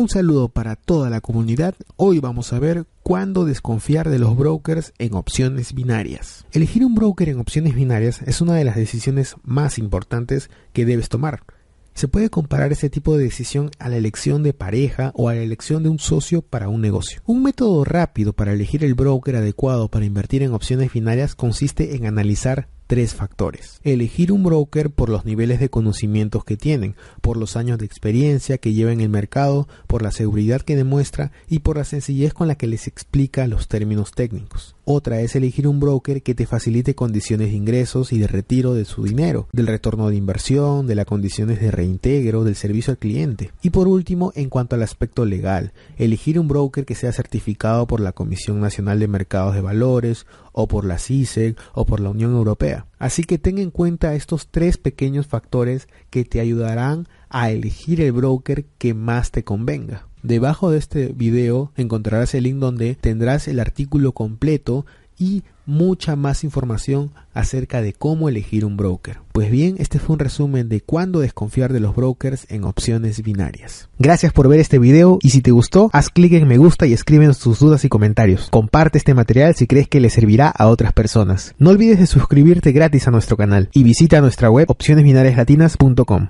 Un saludo para toda la comunidad. Hoy vamos a ver cuándo desconfiar de los brokers en opciones binarias. Elegir un broker en opciones binarias es una de las decisiones más importantes que debes tomar. Se puede comparar este tipo de decisión a la elección de pareja o a la elección de un socio para un negocio. Un método rápido para elegir el broker adecuado para invertir en opciones binarias consiste en analizar tres factores. Elegir un broker por los niveles de conocimientos que tienen, por los años de experiencia que lleva en el mercado, por la seguridad que demuestra y por la sencillez con la que les explica los términos técnicos. Otra es elegir un broker que te facilite condiciones de ingresos y de retiro de su dinero, del retorno de inversión, de las condiciones de reintegro, del servicio al cliente. Y por último, en cuanto al aspecto legal, elegir un broker que sea certificado por la Comisión Nacional de Mercados de Valores o por la CISEC o por la Unión Europea. Así que ten en cuenta estos tres pequeños factores que te ayudarán a elegir el broker que más te convenga. Debajo de este video encontrarás el link donde tendrás el artículo completo y mucha más información acerca de cómo elegir un broker. Pues bien, este fue un resumen de cuándo desconfiar de los brokers en opciones binarias. Gracias por ver este video y si te gustó, haz clic en me gusta y escríbenos tus dudas y comentarios. Comparte este material si crees que le servirá a otras personas. No olvides de suscribirte gratis a nuestro canal y visita nuestra web opcionesbinariaslatinas.com.